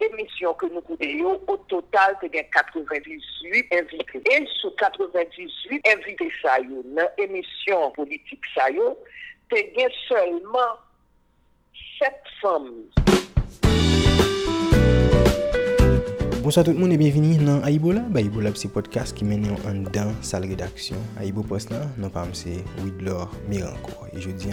émission que nous coudons, au total, c'est 98 invités. Et sur 98 invités, ça y est, dans l'émission politique, ça y est, seulement 7 femmes. Bonsoir tout le monde et bienvenue dans Aibo Lab. Aibo Lab c'est podcast qui mène en dans salle rédaction. Aibo Post là, non pas c'est Widlor Mirancourt. Et je dis,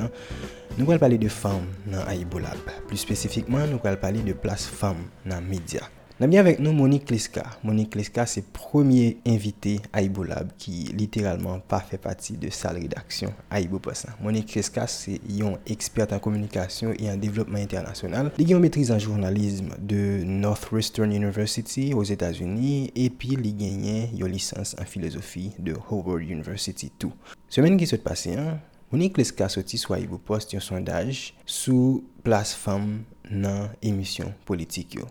nous allons parler de femmes dans Aibo Lab. Plus spécifiquement, nous allons parler de place femmes dans les médias. Nan mi avèk nou Monique Liska. Monique Liska se premier invité Aibo Lab ki literalman pa fè pati de sal redaksyon Aibo Posan. Monique Liska se yon ekspert an komunikasyon e an devlopman internasyonal. Li gen yon metriz an jounalisme de Northwestern University os Etats-Unis epi li genyen yon lisans an filosofi de Howard University tou. Semen ki sot pase an, Monique Liska soti swa Aibo Post yon sondaj sou plas fam nan emisyon politik yo.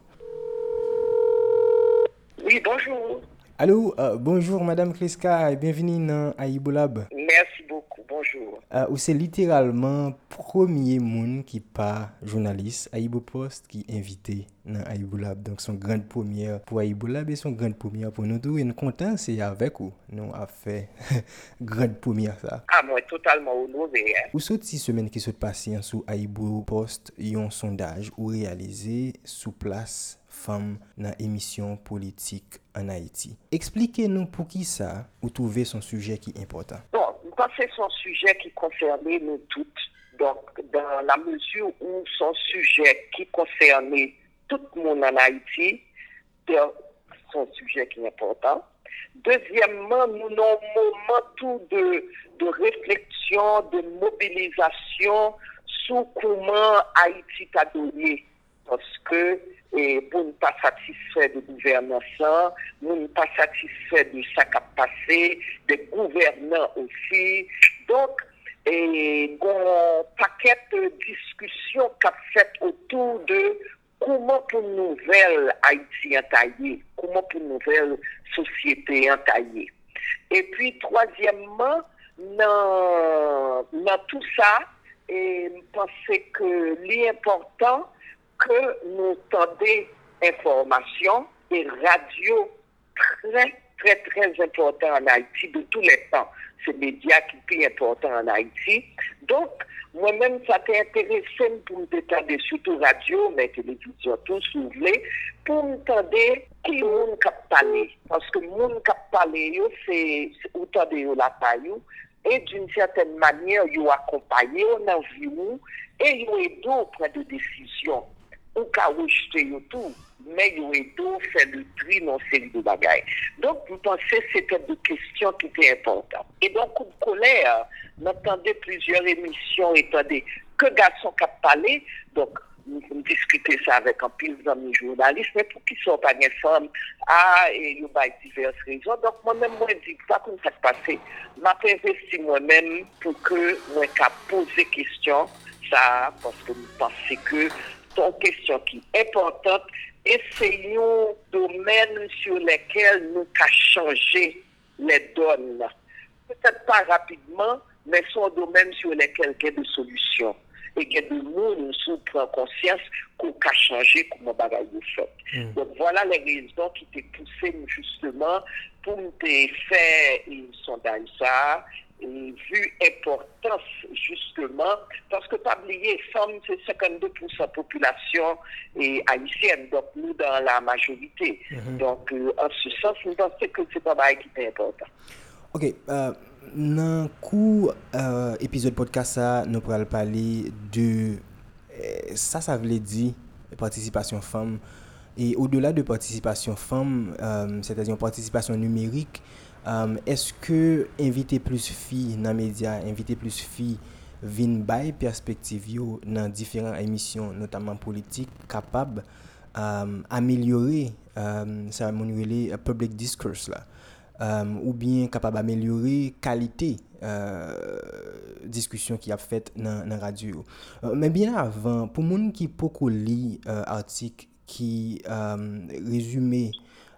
Oui, bonjour. Allô, euh, bonjour Madame Kreska et bienvenue dans Lab. Merci beaucoup, bonjour. Euh, c'est littéralement premier moun ki pa jounalist Aibou Post ki invite nan Aibou Lab. Donk son grand premier pou Aibou Lab e son grand premier pou nou tou. E nou kontan se avek ou nou a fe grand premier sa. A ah, mwen totalman ou nou veye. Ou sot si semen ki sot pasi an sou Aibou Post yon sondaj ou realize sou plas fam nan emisyon politik an Haiti. Eksplike nou pou ki sa ou touve son suje ki important. Bon, mwen pa se son suje ki konferne nou tout Donc, dans la mesure où son sujet qui concernait tout le monde en Haïti, c'est son sujet qui est important. Deuxièmement, nous avons un moment de, de réflexion, de mobilisation sur comment Haïti t'a donné. Parce que et pour ne pas satisfaire de gouvernance, nous ne pas satisfaire de ce qui passé, des gouvernants aussi. Donc, et un paquet de discussions qu'a fait autour de comment pour nouvelle Haïti entaillée, comment pour nouvelle société entaillée. Et puis, troisièmement, dans, tout ça, et je pense que l'important, que nous tendez information et radio très, très, très important en Haïti de tous les temps. C'est média qui est plus important en Haïti. Donc, moi-même, ça t'a intéressé pour me détendre, surtout radio, mais télévision, tout, si vous voulez, pour me tendre qui monde qui parlé. Parce que monde qui parlé, c'est autant de la taille, et d'une certaine manière, ils accompagné, on a vu, et ils aidé auprès de décisions ou ka rejeter tout, mais il y a faire le tri série de bagailles. Donc, vous pensez que c'était des questions qui étaient importantes. Et donc, de colère, m'entendez plusieurs émissions, attendez, que garçons qui parlé, donc, nous discuter ça avec un pile d'amis journalistes, mais pour qu'ils soient pas des femmes, ah, et il y a diverses raisons. Donc, moi-même, moi, je dis, pas comme ça se passé. m'a investi moi-même pour que moi, poser des questions, ça, parce que je pensais que une question qui est importante et c'est un domaine sur lequel nous avons changé les donnes. Peut-être pas rapidement, mais c'est un domaine sur lequel il y a des solutions et que de nous, nous prend conscience qu'on a changé comment bagaille fait. Mm. Donc voilà les raisons qui t'ont poussé justement pour nous faire un sondage ça vu importance justement parce que pas oublier femmes, c'est 52 de population et haïtienne donc nous dans la majorité. Mm -hmm. donc euh, en ce sens nous pensons que c'est pas mal qui est important. Ok euh, dans coup euh, épisode podcast ça nous pourrons parler de euh, ça ça voulait dire participation femme. Et au-delà de participation femme euh, c'est-à-dire participation numérique Um, eske invite plus fi nan media, invite plus fi vin bay perspektiv yo nan diferan emisyon, notaman politik, kapab um, amelyore um, sa moun rele uh, public discourse la. Ou bien kapab amelyore kalite uh, diskusyon ki ap fet nan, nan radyo. Uh, Men bien avan, pou moun ki poko li uh, artik ki rezume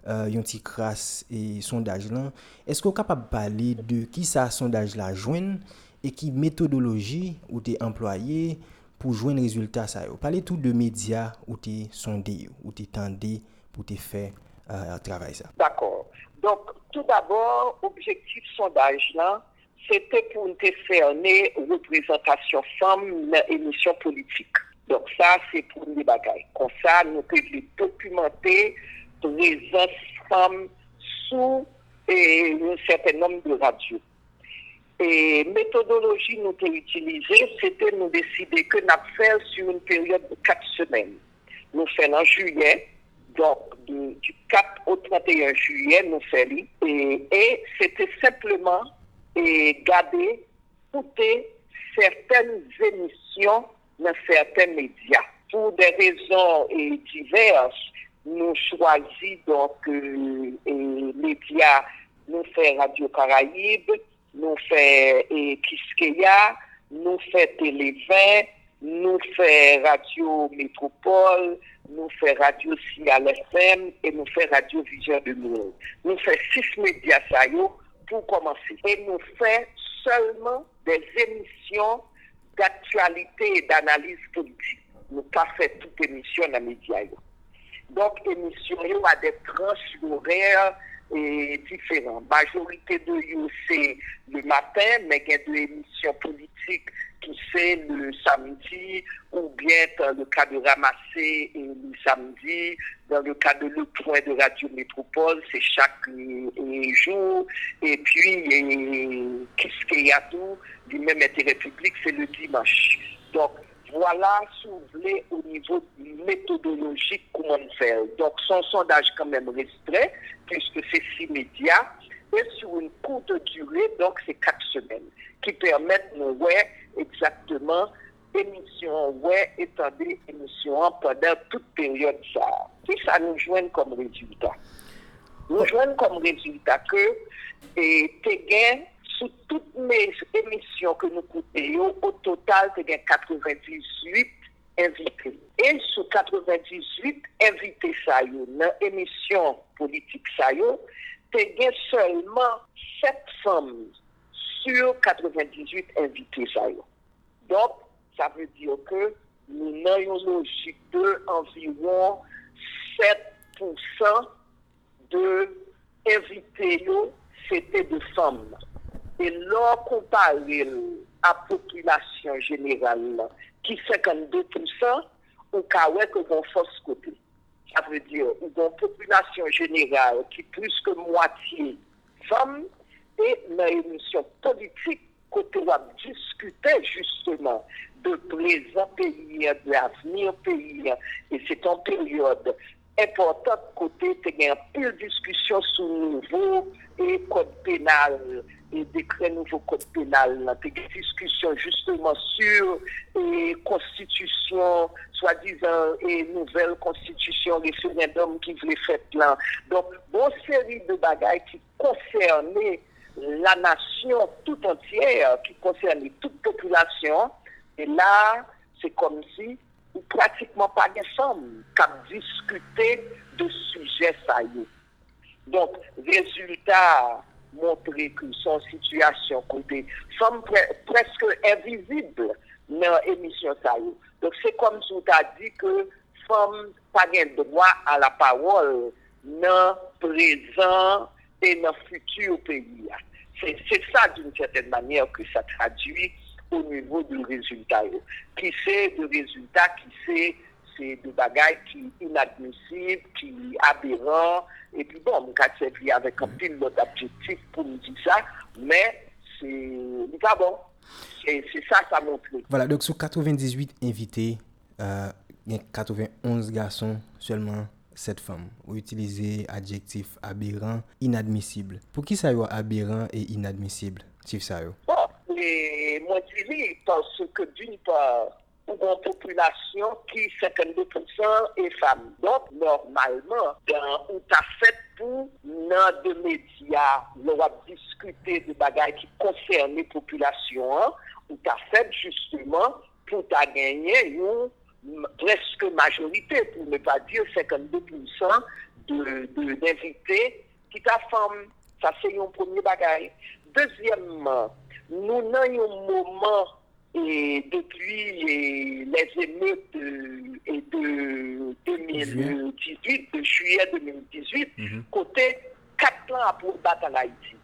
euh, yon ti kras e sondaj lan, esko kapap pale de ki sa sondaj la jwen e ki metodoloji ou te employe pou jwen rezultat sa yo? Pale tout de media ou te sonde yo, ou te tende pou te fe euh, travay sa. D'akor. Donk, tout d'abord, objektif sondaj lan, c'était pour nous faire une représentation femme dans l'émission politique. Donc ça, c'est pour nous bagailles. Comme ça, nous pouvons documenter prezant fam sou un certain nom de radio. Et méthodologie nous avons utilisée, c'était nous décider que nous faire sur une période de 4 semaines. Nous faisons en juillet, donc du 4 au 31 juillet, nous faisons. Et, et c'était simplement et garder, écouter certaines émissions dans certains médias. Pour des raisons diverses, nous choisissons donc euh, les médias, nous faisons Radio Caraïbe, nous faisons Kiskeya, nous faisons Télé 20, nous faisons Radio Métropole, nous faisons Radio Cial FM et nous faisons Radio Vision de Monde. Nous faisons six médias ça pour commencer. Et nous faisons seulement des émissions d'actualité et d'analyse politique. Nous pas fait toute émission dans les médias. Donc, émission a des tranches horaires et différents. Majorité de eux, c'est le matin, mais il y a des émissions politiques qui c'est le samedi, ou bien dans le cas de ramasser le samedi, dans le cas de le point de Radio Métropole, c'est chaque jour, et puis, qu'est-ce qu'il y a tout, du même intérêt public, c'est le dimanche. Donc, voilà, si vous voulez, au niveau méthodologique, comment faire. Donc, son sondage quand même restreint, puisque c'est six médias, et sur une courte durée, donc c'est quatre semaines, qui permettent de voir exactement émission, ouais, établir émission pendant toute période ça. Puis ça nous joint comme résultat. Nous joignons comme résultat que, et sous toutes mes émissions que nous coûtons, au total, as 98 invités. Et sous 98 invités, dans l'émission politique, ça y as seulement 7 femmes sur 98 invités, Donc, ça veut dire que nous avons une logique de environ 7% de invités, c'était de femmes. Et lors comparé à la population générale, qui est 52%, on a que vont force côté. Ça veut dire une population générale qui est plus que moitié femmes et dans l'émission politique, côté on justement de présent pays, de l'avenir pays, et c'est en période importante côté, il y a un peu de discussion sur le nouveau et décret nouveau code pénal, des discussions justement sur et constitution, soi-disant, et nouvelle constitution, référendum qui voulait faire là. Donc, bon série de bagailles qui concernaient la nation tout entière, qui concernaient toute population. Et là, c'est comme si pratiquement pas des femmes qui discuté de sujets ça Donc, résultat montrer que son situation côté sont presque invisible dans l'émission Donc, c'est comme si on t'a dit que femmes pas droit à la parole dans le présent et dans le futur pays. C'est ça, d'une certaine manière, que ça traduit au niveau du résultat. Qui c'est le résultat, qui c'est? C'est des bagailles qui inadmissibles, qui aberrants. Et puis bon, on a servi avec un petit autre objectif pour nous dire ça, mais c'est pas bon. C'est ça, ça montre. Voilà, donc sur 98 invités, euh, a 91 garçons, seulement 7 femmes. Vous utilisez adjectif aberrant, inadmissible. Pour qui ça y est aberrant et inadmissible, Chief Sayo? Bon, les moi parce que d'une part, une population qui 52% est femme. Donc, normalement, dans, on t'a fait pour dans de médias, on va discuter de bagages qui concernent les populations, on t'a fait justement pour t'a gagner une presque majorité, pour ne pas dire 52% d'invités qui t'a femme. Ça, c'est un premier bagage. Deuxièmement, nous avons un moment et depuis les émeutes de 2018, de juillet 2018, côté quatre ans pour battre en Haïti.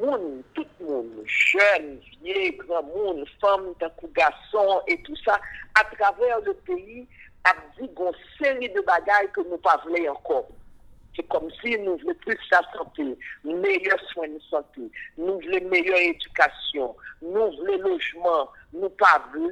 Moun, tout le monde, jeunes, vieux, grand monde, femmes, garçons et tout ça, à travers le pays, a dit une série de bagailles que nous ne voulons pas encore. C'est comme si nous voulions plus la santé, meilleurs soins de santé, nous voulons meilleure éducation, nous voulons logement, nous pas voulons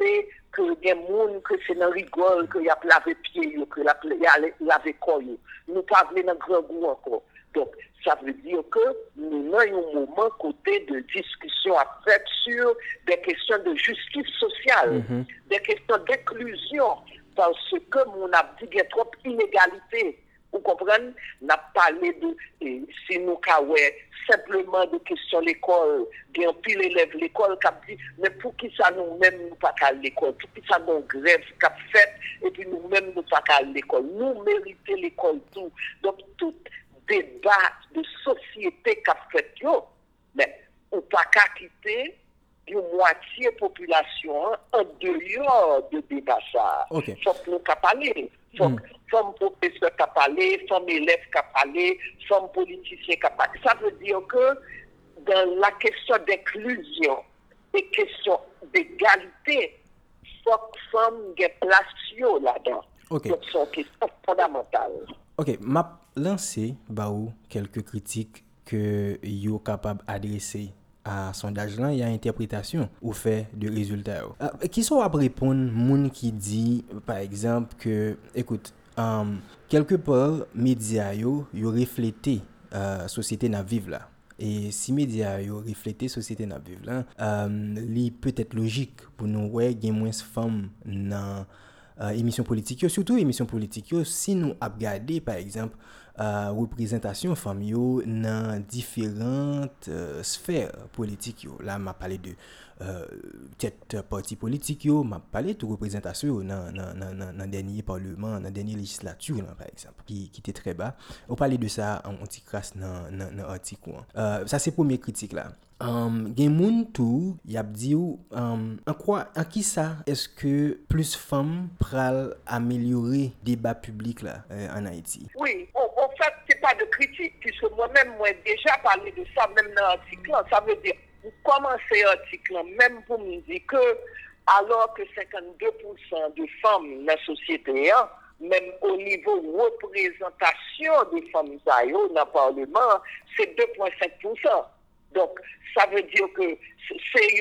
que des gens que c'est dans rigole, que y a lavé pied, que y a lavé corps. Nous pas voulons dans grand goût encore. Donc, ça veut dire que nous avons un moment côté de discussion à faire sur des questions de justice sociale, mm-hmm. des questions d'inclusion, parce que mon a dit qu'il y a trop d'inégalités. Ou kompren, nap pale de, eh, si nou kawe, sepleman de kesyon l'ekol, gen pil elev l'ekol kap di, men pou ki sa nou men nou pa kal l'ekol, pou ki sa nou grev kap fet, epi nou men nou pa kal l'ekol. Nou merite l'ekol tou. Donk tout debat de sosyete kap fet yo, men ou pa ka kite, yon mwatiye populasyon an deyor de debasa. Okay. Fok nou kap ale. Fok... Mm. femme professeur qui a parlé, femme élève qui a parlé, femme politicien qui a parlé. Ça veut dire que dans la question d'inclusion et question d'égalité, chaque femme a place là-dedans. Okay. Donc, c'est une question fondamentale. Ok, m'a lancé baou quelques critiques que yo capable adresser à sondage là, il y a interprétation ou fait de résultats. Qui sont à répondre moun qui dit par exemple que écoute um, kelke por media yo yo reflete uh, sosyete nan vive la. E si media yo reflete sosyete nan vive la, um, li peut-et logik pou nou we gen mwens fam nan uh, emisyon politik yo. Soutou emisyon politik yo, si nou ap gade, par exemple, uh, reprezentasyon fam yo nan diferant uh, sfer politik yo. La ma pale de uh, tet parti politik yo, ma pale tou reprezentasyon yo nan, nan, nan, nan denye parlement, nan denye legislatur nan par eksemp, ki, ki te tre ba. Ou pale de sa an antikras nan antik wan. Sa se pwemye kritik la. Um, gen moun tou, yap di ou, um, an kwa, an ki sa eske plus fam pral amelyore deba publik la euh, an Haiti? Oui, ou c'est critique, puisque moi-même, moi, déjà parlé de ça, même dans l'article, ça veut dire, vous commencez l'article, même pour me dire que, alors que 52% de femmes dans la société, hein, même au niveau représentation des femmes dans le Parlement, c'est 2,5%. Donc, ça veut dire que c'est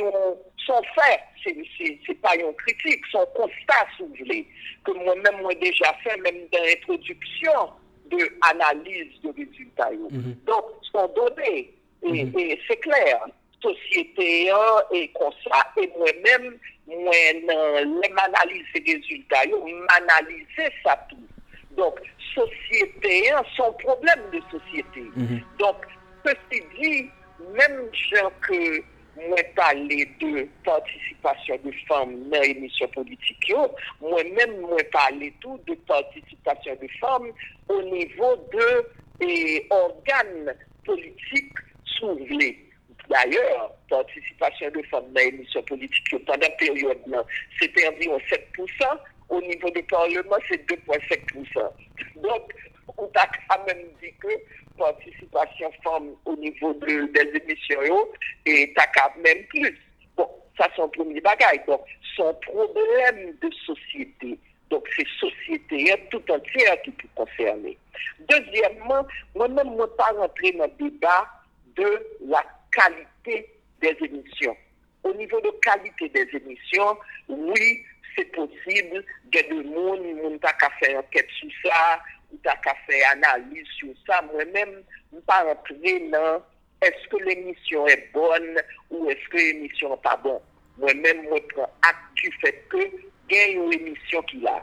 son fait, c'est pas une critique, son constat, si vous voulez, que moi-même, moi déjà fait, même dans l'introduction de analyse de résultats. Mm Donc, sont donnés, et, mhm. et c'est clair, société et comme ça, et moi-même, moi, dans l'analyse des résultats, m'analyser ça tout. Donc, société, son problème de société. Mhm. Donc, ceci dit, même gens que moi parler de participation de femmes dans l'émission politique, moi-même moi parler tout de participation de femmes au niveau de organes politiques soulevés. D'ailleurs, participation de femmes dans l'émission politique pendant la période là, c'était environ 7%. Au niveau du Parlement, c'est 2,5%. Donc, on a quand même dit que participation femme au niveau de, des émissions et t'as même plus. Bon, ça c'est un premier bagage. Donc, son problème de société. Donc, c'est société tout entière qui peut concerner. Deuxièmement, moi-même, je ne pas rentrer dans le débat de la qualité des émissions. Au niveau de qualité des émissions, oui, c'est possible, il y a des gens qui ont fait enquête sur ça, ou ta analyse sur ça. Moi-même, je ne pas rentrer dans est-ce que l'émission est bonne ou est-ce que l'émission n'est pas bonne? Moi-même, je prends acte du fait que il y a une émission qui a.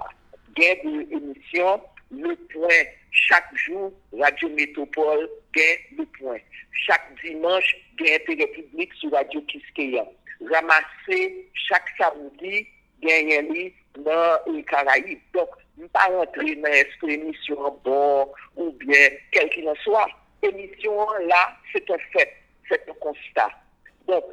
Il y a une émission, le point, chaque jour, Radio Métropole, gagne le point. Chaque dimanche, gagne Télé Public sur Radio Kiskeya. Ramasser chaque samedi, gagne un livre dans les Caraïbes. Pas rentrer dans est-ce que l'émission bonne ou bien quel qu'il en soit. L'émission là, c'est un fait, c'est un constat. Donc,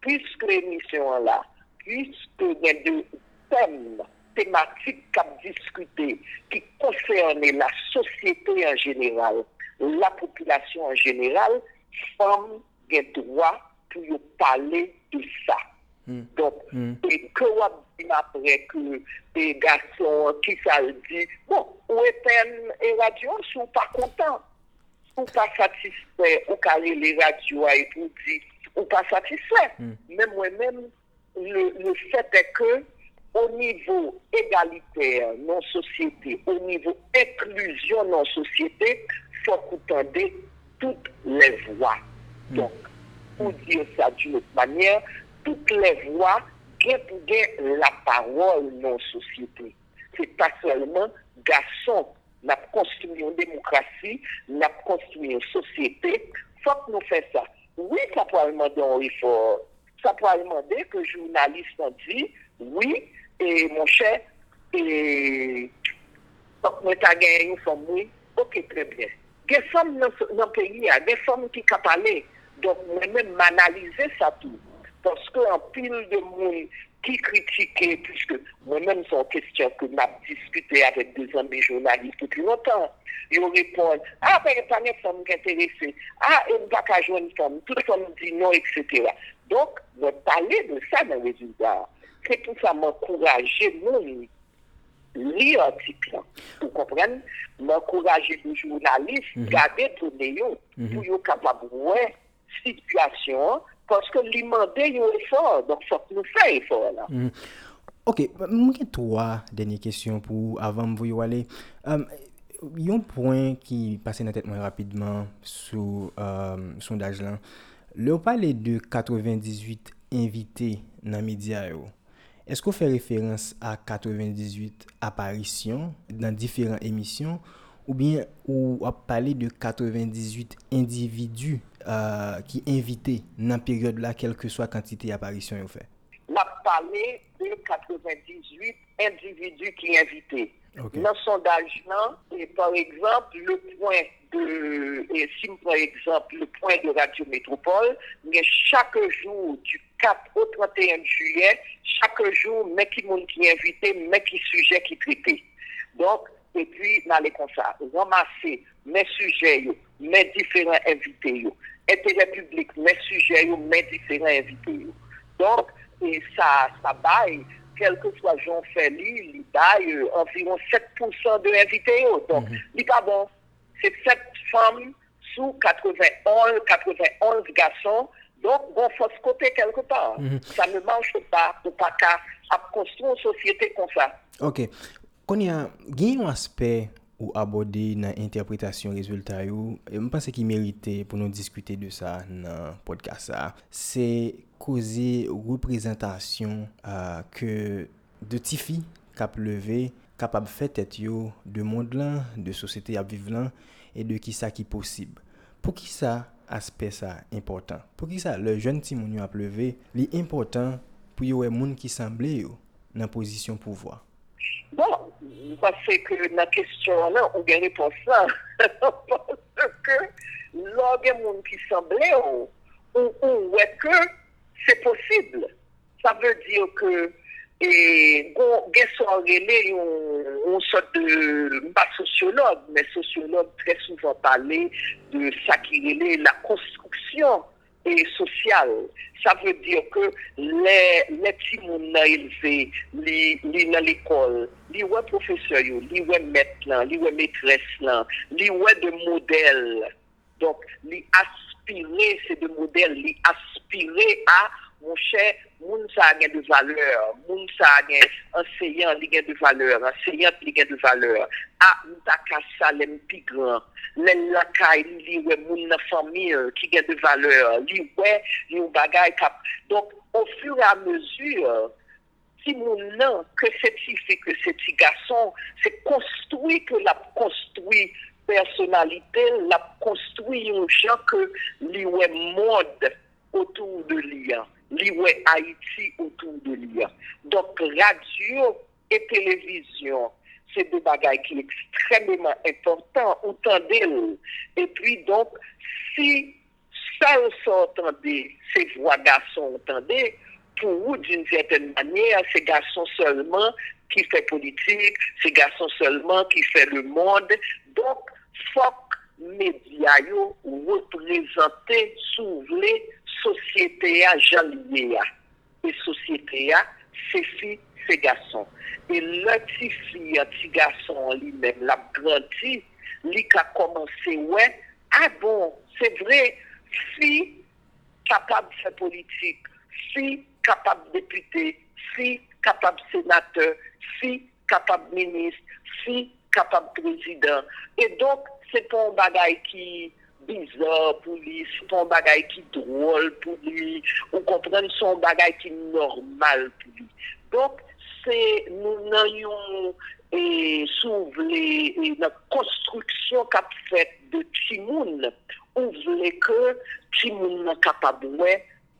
puisque l'émission là puisque il y a deux thèmes thématiques à discuter qui concernent la société en général, la population en général, femmes ont droit pour parler de ça. Hmm. Donc, Hmm. et que après que des garçons qui ça le dit, bon, ou est et radio, sont pas contents, ou pas satisfaits, ou carré les radios et tout dit, ou pas satisfaits? Mais moi-même, le, le fait est que au niveau égalitaire dans la société, au niveau inclusion dans la société, faut qu'on entende toutes les voix. Donc, pour dire ça d'une autre manière, toutes les voix gen pou gen la parol nan sosyete. Se pa solman gason nap konstruyon demokrasi, nap konstruyon sosyete, fok nou fè sa. Oui, sa pou alman de an refor. Sa pou alman de ke jounalist an di, oui, e mon chè, e fok mwen ta gen yon fòm oui, ok, tre bien. Gen fòm nan peyi, gen fòm ki kapale, donk mwen men manalize sa tou. Parce qu'en pile de monde qui critiquait, puisque moi-même, c'est une question que m'a discuté avec des amis journalistes depuis longtemps. Ils répondent, ah, ben, il n'y a pas de. Ah, il n'y a pas qu'à jouer une femme. Tout le monde dit non, etc. Donc, me parler de ça dans les résultats. C'est tout ça m'encourager, mon lire l'article, vous comprenez, m'encourager les journalistes, garder tout néo, pour être capable de voir la situation, Paske li mande yon efor, donk fok nou fè efor la. Mm. Ok, mwen gen towa denye kesyon pou avan mwen yo ale. Um, yon pwen ki pase nan tet mwen rapidman sou um, sondaj lan, le ou pale de 98 invité nan media yo, esko fè referans a 98 aparisyon nan diferent emisyon, ou bien ou ap pale de 98 individu uh, ki invité nan peryode la kelke swa kantite aparisyon yo fè? m'a parlé de 98 individus qui invités. Dans le sondage, là, et par exemple, le point de, et si par exemple, le point de Radio Métropole, mais chaque jour du 4 au 31 juillet, chaque jour, mais qui monde qui invité, mais qui sujet qui traité. Donc, et puis, d'aller comme ça, ramasser mes sujets, mes différents invités, intérêt public, mes sujets, mes différents invités. Donc, et ça, ça baille, quel que soit Jean Feli, il baille euh, environ 7% de invités. Donc, il pas bon. C'est 7 femmes sous 91, 91 garçons. Donc, bon, faut se côté quelque part. Ça ne marche pas, ou pas qu'à construire une société comme ça. Ok, Kon ya, gen yon aspe ou abode nan interpretasyon rezultat yo, e mpase ki merite pou nou diskute de sa nan podcast sa, se koze reprezentasyon uh, ke de ti fi kap leve, kapab fè tèt yo de mond lan, de sosete ap viv lan, e de ki sa ki posib. Pou ki sa aspe sa important? Pou ki sa le jen ti moun yo ap leve, li important pou yo e moun ki semble yo nan posisyon pouvoi. Bon, mwen se ke nan kestyon nan, ou gen repons nan. Ponsè ke lò gen moun ki semblè ou, ou wè ke se posible. Sa vè diyo ke gen son relè yon sot de, mba sociolog, men sociolog tre souvan pale de sa ki relè la konstruksyon et sociale ça veut dire que les les petits moun nan élevé li li dans l'école li ouais professeur yo li ouais maître là li ouais maîtresse là li ouais de modèle. Donc li aspirer c'est de modèle li aspirer à mon cher, moun sa gen de valeur, moun sa gen anseyan li gen de valeur, anseyan li gen de valeur, a moun ta kasa lem pi gran, lèl lakay li we moun na famil ki gen de valeur, li we li ou bagay kap. Donk, ou fur a mesur, si moun nan, ke se ti fe, ke se ti gason, se konstoui ke la konstoui personalite, la konstoui yon jan ke li we mod otou de li. an. Li wè Haïti autour de l'IA. Donc, radio et télévision, c'est des bagailles qui sont extrêmement importants, entendez Et puis, donc, si ça entendez, ces voix garçons entendez, pour vous, d'une certaine manière, ces garçons seulement qui fait politique, ces garçons seulement qui fait le monde. Donc, faut médias représenter sous les sociétés à Et sociétés c'est filles, c'est garçons. Et le petit fille, petit garçon lui-même, l'a grandi, a commencé, ouais, ah bon, c'est vrai, fille capable de faire politique, fille capable de député, fille capable sénateur, fille capable ministre, fille capable de président. Et donc, c'est pas un bagage qui bizarre pour lui, c'est un bagage qui drôle pour lui, on comprend son bagage qui normal pour lui. Donc, c'est, nous n'ayons et les la construction qu'a faite de Timoun, on voulait que Timoun n'a capable de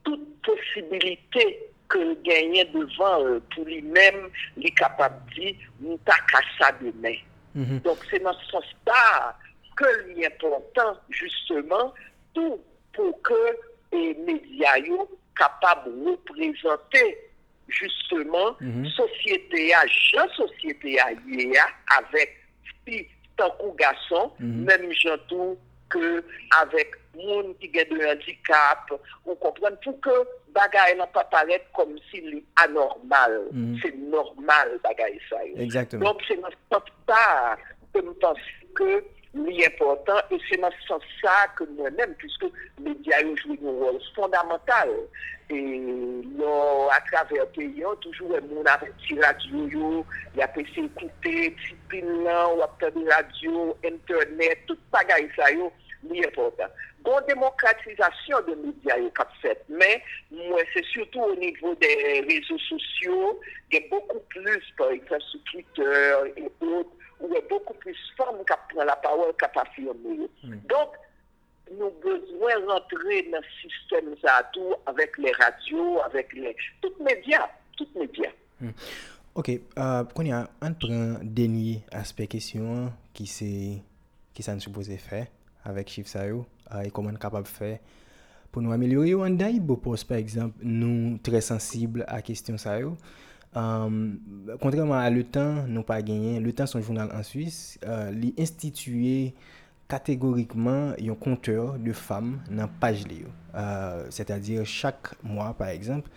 toute possibilité que gagnait devant pour lui-même, les capable de dire, nous ça demain. Mhm. Donc c'est ce sens-là que l'important justement tout pour que les médias soient capables de représenter justement mm -hmm. société à jean société à avec si tant que garçon mm -hmm. même tout que avec monde qui a de handicap on comprend pour que bagaille n'a pas paraître comme s'il est anormal mm -hmm. c'est normal bagaille ça exactement donc c'est dans ça que je pense que l'important et c'est dans ce sens ça que moi-même puisque les médias jouent un rôle fondamental et là, à travers le pays, toujours un monde avec petit radio, il y a pu écouter, petit pin après de radio, internet, tout bagaille ça, c'est important. Bon, démocratisation des médias est fait, mais moi, c'est surtout au niveau des réseaux sociaux, il y a beaucoup plus, par exemple, sur Twitter et autres, ou e beaucoup plus femme qui prend la parole qui affirme. Donc, nous besoin d'entrer dans le système ça tout avec les radios, avec les... Toutes les médias, toutes les médias. Mm. Ok, euh, kon yon an pren denye aspek kesyon ki se, ki sa n supose fe avèk chif sa yo, uh, e koman kapab fe pou nou amelyori yo an da yi bo pos, par eksemp, nou tre sensibl a kesyon sa yo, Euh, contrairement à le temps, nous pas gagné. Le temps, son journal en Suisse, euh, institué catégoriquement un compteur de femmes dans page euh, c'est-à-dire chaque mois par exemple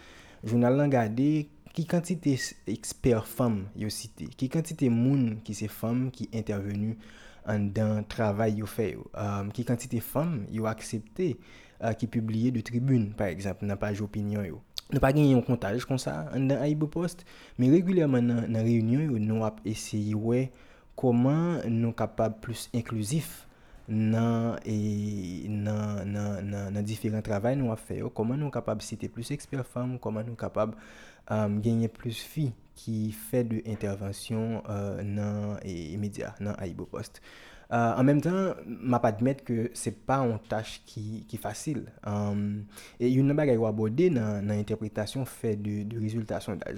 journal regardé qui quantité expert femmes yo cité qui quantité moun qui c'est femmes qui intervenu en dans travail yo fait euh, qui quantité femmes yo accepté euh, qui publié de tribune par exemple dans page opinion Nou pa gen yon kontaj kon sa an dan Aibopost, men regulyaman nan, nan reyunyon yo nou ap eseyi we koman nou kapab plus inklusif nan, e, nan, nan diferent travay nou ap feyo, koman nou kapab site plus eksper fam, koman nou kapab um, genye plus fi ki fe de intervensyon uh, nan e, media nan Aibopost. Euh, en même temps, m'a pas admettre que c'est pas une tâche qui qui facile. Um, et une bagaille ou abordé dans dans interprétation fait de de résultats sondage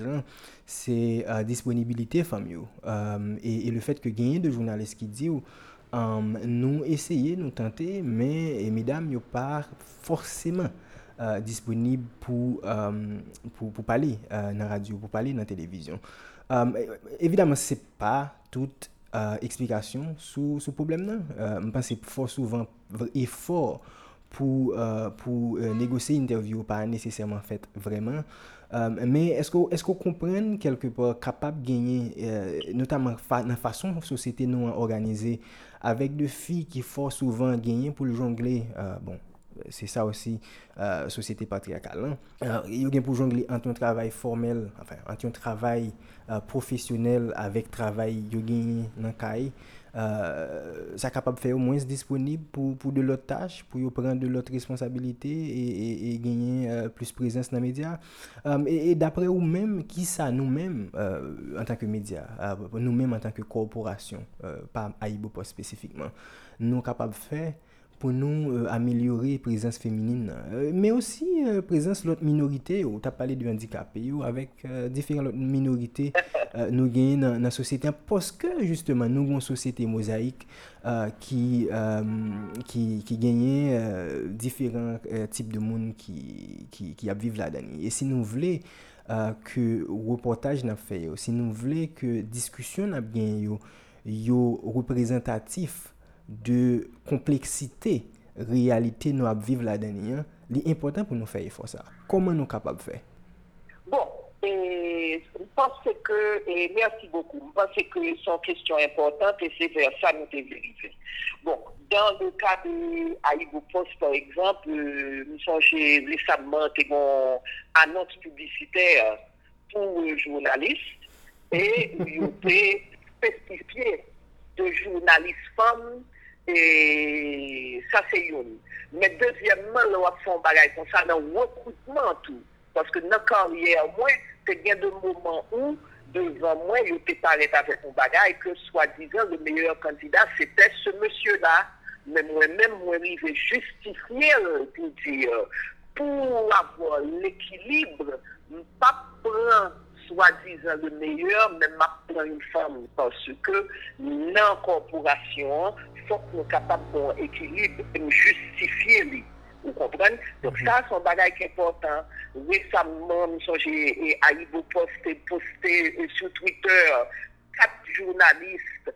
c'est uh, disponibilité famille um, euh, et, et, le fait que gagner de journalistes qui dit um, euh, nous essayer, nous tenter, mais mesdames, yo pas forcément Uh, disponib pou, um, pou, pou pale uh, nan radyo, pou pale nan televizyon. Um, Evidemment, se pa tout uh, eksplikasyon sou, sou problem nan. Uh, Mpense fò souvan, e fò pou, uh, pou euh, negose interview pa nesesèrman fèt vreman. Euh, um, men esko, esko kompren kelke pa kapap genye, eh, notaman fa, nan fason sosyete nou an organize, avèk de fi ki fò souvan genye pou jongle, euh, bon, c'est ça aussi, euh, société patriarcale. Hein? il y a pour jongler entre un travail formel, enfin, entre un travail euh, professionnel avec travail yogi dans le euh, ça capable de faire au moins disponible pour, pour de l'autre tâche, pour prendre de l'autre responsabilité et, gagner plus présence dans les médias. Et, d'après vous-même, qui ça nous-mêmes en tant que médias, nous-mêmes en tant que corporation, pas Aïbo spécifiquement, nous capables de faire pour nous euh, améliorer la présence féminine. Euh, mais aussi la euh, présence de l'autre minorité. Tu as parlé de handicapés, avec différentes minorités nous gagnons dans, dans la société. Parce que justement, nous avons une société mosaïque qui, qui, qui gagne différents types de monde qui, qui, qui vivent là-dedans. Et si nous voulons que reportage n'a fait, si nous voulons que discussion n'a bien, yo, yo représentatif, de complexité réalité nous vivre la dernière c'est important pour nous faire effort ça. Comment nous capable de faire? Bon je pense que et merci beaucoup. Je pense que c'est une question importante et c'est vers ça nous devons bon dans le cas de Post par exemple nous sommes récemment une annonce publicitaire pour les journalistes et nous avons spécifié de journalistes femmes et ça c'est une. Mais deuxièmement, nous avons fait un bagage dans le recrutement tout. Parce que dans la carrière, moi, c'est bien de moments où, devant moi, je peux parler avec un bagage que soi-disant le meilleur candidat, c'était ce monsieur-là. Mais moi-même, moi, je vais justifier pour avoir l'équilibre, pas prendre soi-disant le meilleur, mais maintenant une femme. Parce que dans la corporation, il faut que nous sommes capables d'un équilibre et nous justifier. Vous comprenez? Donc, ça, c'est un bagage important. Récemment, j'ai Aïbo posté, posté sur Twitter quatre journalistes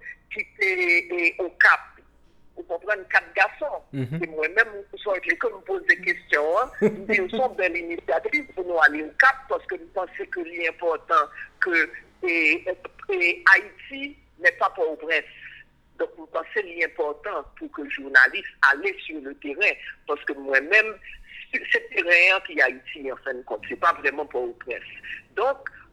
vous comprenez, quatre garçons. Mm Et moi-même, je me pose des questions. Hein. Nous sommes belle initiative pour nous aller au Cap parce que nous pensons que l'important que et, Haïti n'est pas pour presse. Donc, nous pensons que l'important pour que les journalistes aillent sur le terrain parce que moi-même, c'est le terrain qui est Haïti, en fin de compte. Ce n'est pas vraiment pour presse.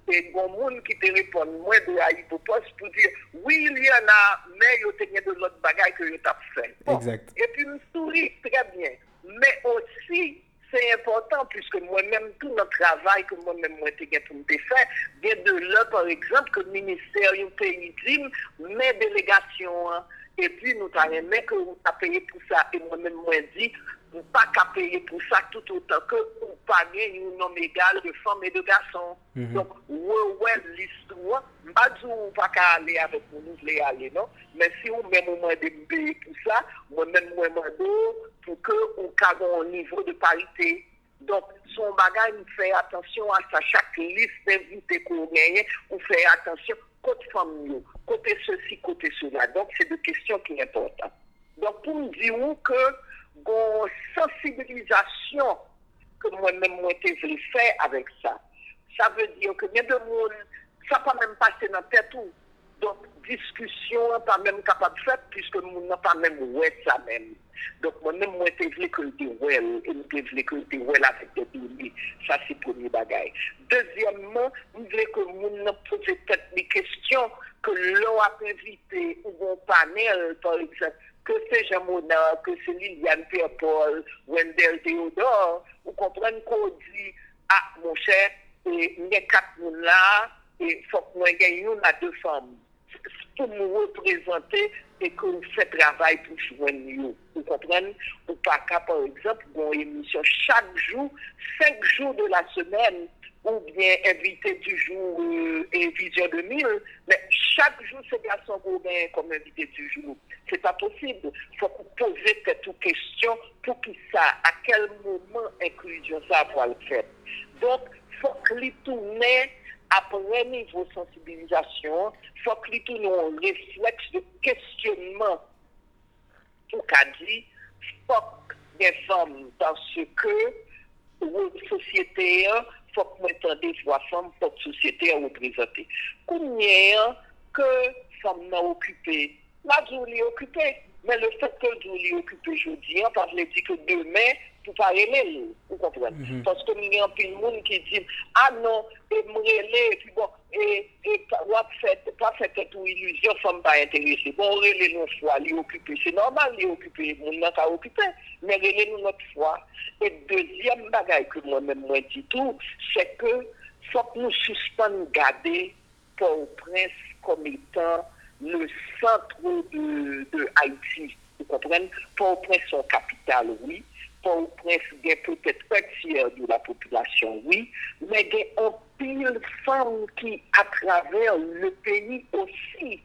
Et bon monde qui te répond moi de Haïpopost pour dire oui il y en a mais il y a de l'autre bagaille que je t'ai fait exact. et puis me souris très bien mais aussi c'est important puisque moi-même tout notre travail que moi-même moi t'ai pour me faire bien de là par exemple que le ministère du pays dit mes délégations hein. et puis nous t'avons que vous payé pour ça et moi-même moi dit ou pas qu'à payer pour ça tout autant que ou pas gagner un nombre égal de femmes et de garçons. Mm -hmm. Donc, ouais, ouais, l'histoire, pas dire ou pas qu'à aller avec nous, nous voulons aller, non? Mais si on même moins de payer pour ça, moi-même, moi, moi, pour que on ait un niveau de parité. Donc, son bagage, nous fait attention à ça. Chaque liste d'invités qu'on gagne, on fait attention côté famille, côté ceci, côté cela. Donc, c'est des questions qui sont importantes. Donc, pour nous dire que une sensibilisation que moi-même, moi, j'ai fait avec ça. Ça veut dire que bien de monde, ça pas même passé dans la tête. Donc, discussion pas même capable de faire puisque nous n'avons pas même ouais ça même. Donc, moi-même, moi, je voulu que le well et je voulu que le well avec des bébés. Ça, c'est le premier bagage. Deuxièmement, je voulais que nous nous peut-être des questions que l'on a invité ou un panel, par exemple, que c'est Jean Monard, que c'est Liliane Pierre-Paul, Wendell Théodore, vous comprenez qu'on dit, ah, mon cher, y a quatre là, et il faut qu'on gagne une à deux femmes. Pour nous représenter et que nous faisons travail pour joindre. Vous comprenez? Ou pas par exemple, une émission chaque jour, cinq jours de la semaine, ou bien invité du jour euh, et Vision 2000, mais chaque jour, c'est garçon Gourmet comme invité du jour. C'est pas possible. Il faut poser cette question pour qui ça, à quel moment inclusion ça va le faire. Donc, il faut que les tourner après niveau sensibilisation, il faut que les réflexe de questionnement pour qu'a dit, faut que des femmes parce que société faut moi entende voix femme pour la société à représenter. Combien que femme n'a occupé? La journée occupée. Mais le fait que le journée occupée aujourd'hui, on ne dire que demain, pour pas? Mm -hmm. Parce que il y a un peu de monde qui dit, ah non, et me bon, et, pas fait, pas tout illusion, femme pas intéressée. Bon, nos foi, les occuper, c'est normal, les occuper, monde n'a qu'à occuper, mais nous notre foi. Et deuxième bagaille que moi-même, moi, dis tout, c'est que faut que nous suspendions garder Port-au-Prince comme étant le centre de, de Haïti. Vous comprenez? comprendre, Port-au-Prince son capital, oui. Port-au-Prince gagne peut-être un tiers de la population, oui. Mais il y a un pile femmes qui, à travers le pays aussi,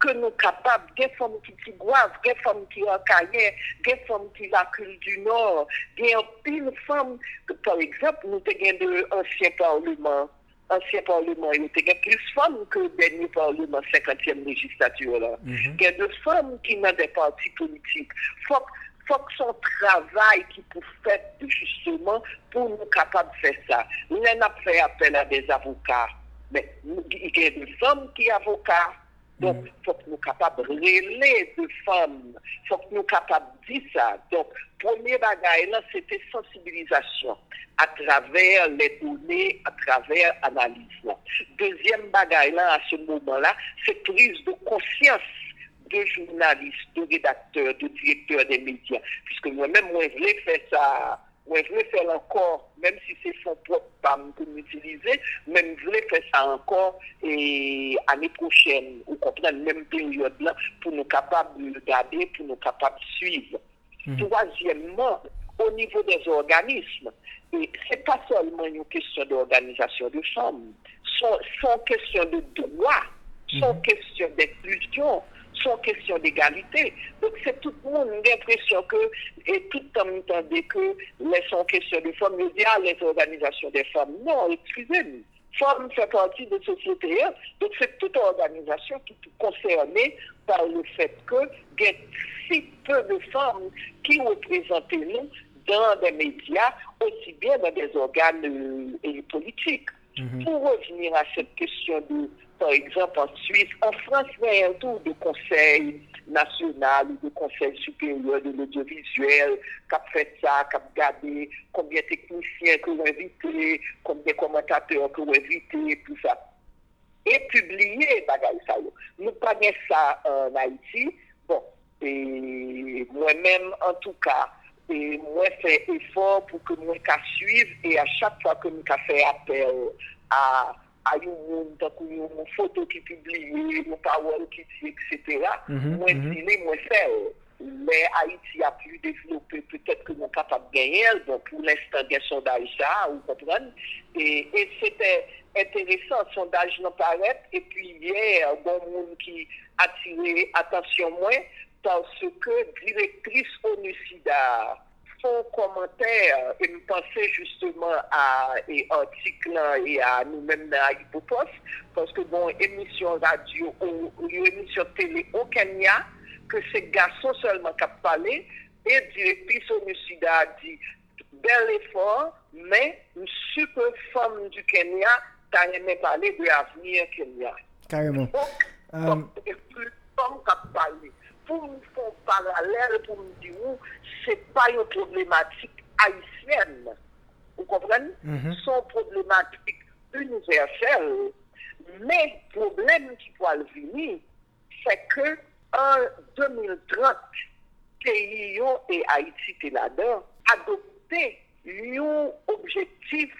que nous capables, des femmes qui tigoivent, des femmes qui en carrière, des femmes qui la du Nord, des pile femmes, par exemple, nous avons de anciens parlements, ancien parlement, il y a plus de femmes que le dernier parlement, 50e législature. Là. Il y a des femmes qui n'ont des partis politiques. Faut, faut que son travail qui peut faire justement pour nous capables de faire ça. On a fait appel à des avocats. Mais il y a des femmes qui sont avocats. Donc, il faut que nous capables de relayer de femmes. Il faut que nous capables de dire ça. Donc, premier bagage, c'était sensibilisation à travers les données, à travers l'analyse. Deuxième bagage, à ce moment-là, c'est prise de conscience de journalistes, de rédacteurs, de directeurs des médias. Puisque moi-même, moi, je voulais faire ça moi, je voulais faire encore, même si c'est son propre PAM que utilisons, même je voulais faire ça encore et l'année prochaine, ou la même période là, pour nous capables de regarder, pour nous capables de suivre. Mhm. Troisièmement, au niveau des organismes, ce n'est pas seulement une question d'organisation de femmes, sont, question de droit, sont mhm. question d'inclusion, sont question d'égalité. Donc c'est tout le monde l'impression que, et tout le temps entendez que les sont question de femmes, il y a les organisations des femmes. Non, excusez-moi. Femmes fait partie de société, hein. donc c'est toute organisation qui est concernée par le fait que il y a si peu de femmes qui représentent nous dans des médias, aussi bien dans des organes euh, politiques. Mm-hmm. Pour revenir à cette question de par exemple, en Suisse, en France, il y a un tour de conseil national ou de conseil supérieur de l'audiovisuel qui fait ça, qui a regardé combien de techniciens vous invité, combien de commentateurs vous invité, tout ça. Et publié, bagaille ça. Nous pas ça en Haïti. Bon, et moi-même, en tout cas, et moi, fais effort pour que moi, suive et à chaque fois que nous fait appel à a yon moun takou yon moun foto ki publiye, moun parol ki di, etc. Mwen zile mwen fèl. Mais Haïti a pu développer, peut-être que mon capable gagner, bon, pour l'instant, des sondages ça, vous comprenez? Et, et c'était intéressant, le sondage paraît, et puis hier, bon monde qui a tiré attention moins, parce que directrice ONUCIDA, son commentaire et me penser justement à l'article et à nous-mêmes à Hippopos, parce que bon, émission radio ou, émission télé au Kenya, que ces garçons seulement qui parlé, et directrice homicida a dit, bel effort, mais une super femme du Kenya, t'as même parlé de l'avenir Kenya. Carrément. Donc, um... plus femme qui parlé pour nous faire parallèle, pour nous dire, ce n'est pas une problématique haïtienne. Vous comprenez? Mm Son problématique universelle. Mais le problème qui peut venir, c'est que en 2030, pays et Haïti là-dedans, adopté un objectif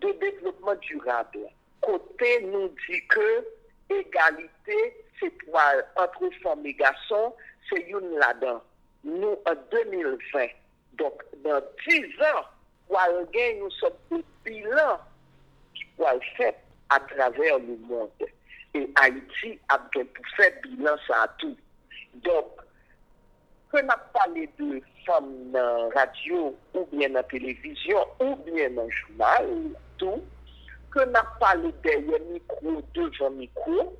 de développement durable. Côté nous dit que égalité, c'est entre femmes et c'est une là-dedans. Nous, en 2020, donc dans 10 ans, nous sommes des bilans qui vont être faits à travers le monde. Et Haïti a bien pour faire bilan ça à tout. Donc, que n'a parlé de femmes dans radio, ou bien dans la télévision, ou bien dans le journal, tout, que n'a parlé derrière micro, devant micro,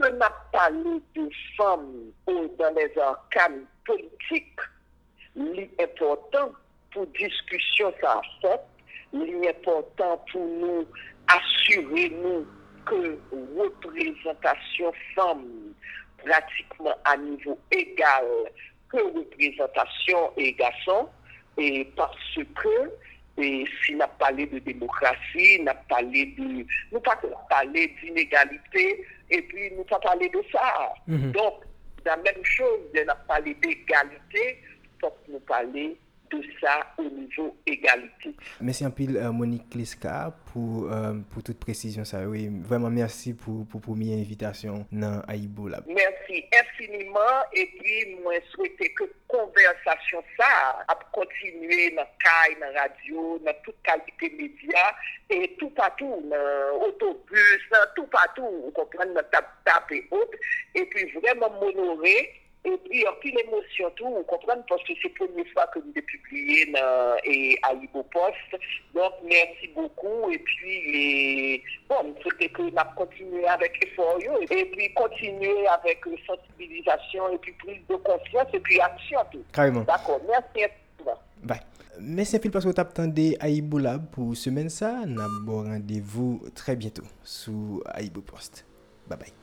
que n'a parlé de femmes dans les organes politiques, l'important pour discussion ça fait, l'important pour nous assurer nous que représentation femme pratiquement à niveau égal que représentation et garçon et parce que et si n'a parlé de démocratie, n'a parlé de, nous pas parler d'inégalité, et puis nous pas parler de ça. Mhm. Donc, la même chose, on a parlé d'égalité, faut que nous parler de ça au niveau égalité. Merci un peu euh, Monique Liska pour, euh, pour toute précision. Ça. Oui, vraiment merci pour pour première invitation dans Aïbo Lab. Merci infiniment et puis moi souhaiter que conversation ça a continuer dans caille, dans radio, dans toute qualité média et tout partout, dans autobus, tout partout, on comprend dans tap tap et autres et puis vraiment m'honorer et puis, en plus, l'émotion, tout, vous comprenez, parce que c'est la première fois que vous avez publié dans, et, à Ibo Post. Donc, merci beaucoup. Et puis, et, bon, c'était que nous continuer avec effort, et puis continuer avec sensibilisation, et puis prise de confiance, et puis action, tout. Carrément. D'accord, merci. Bye. Merci parce que vous attendez Aïbo Lab pour semaine ça. Nous avons rendez-vous très bientôt sur Aïbo Post. Bye bye.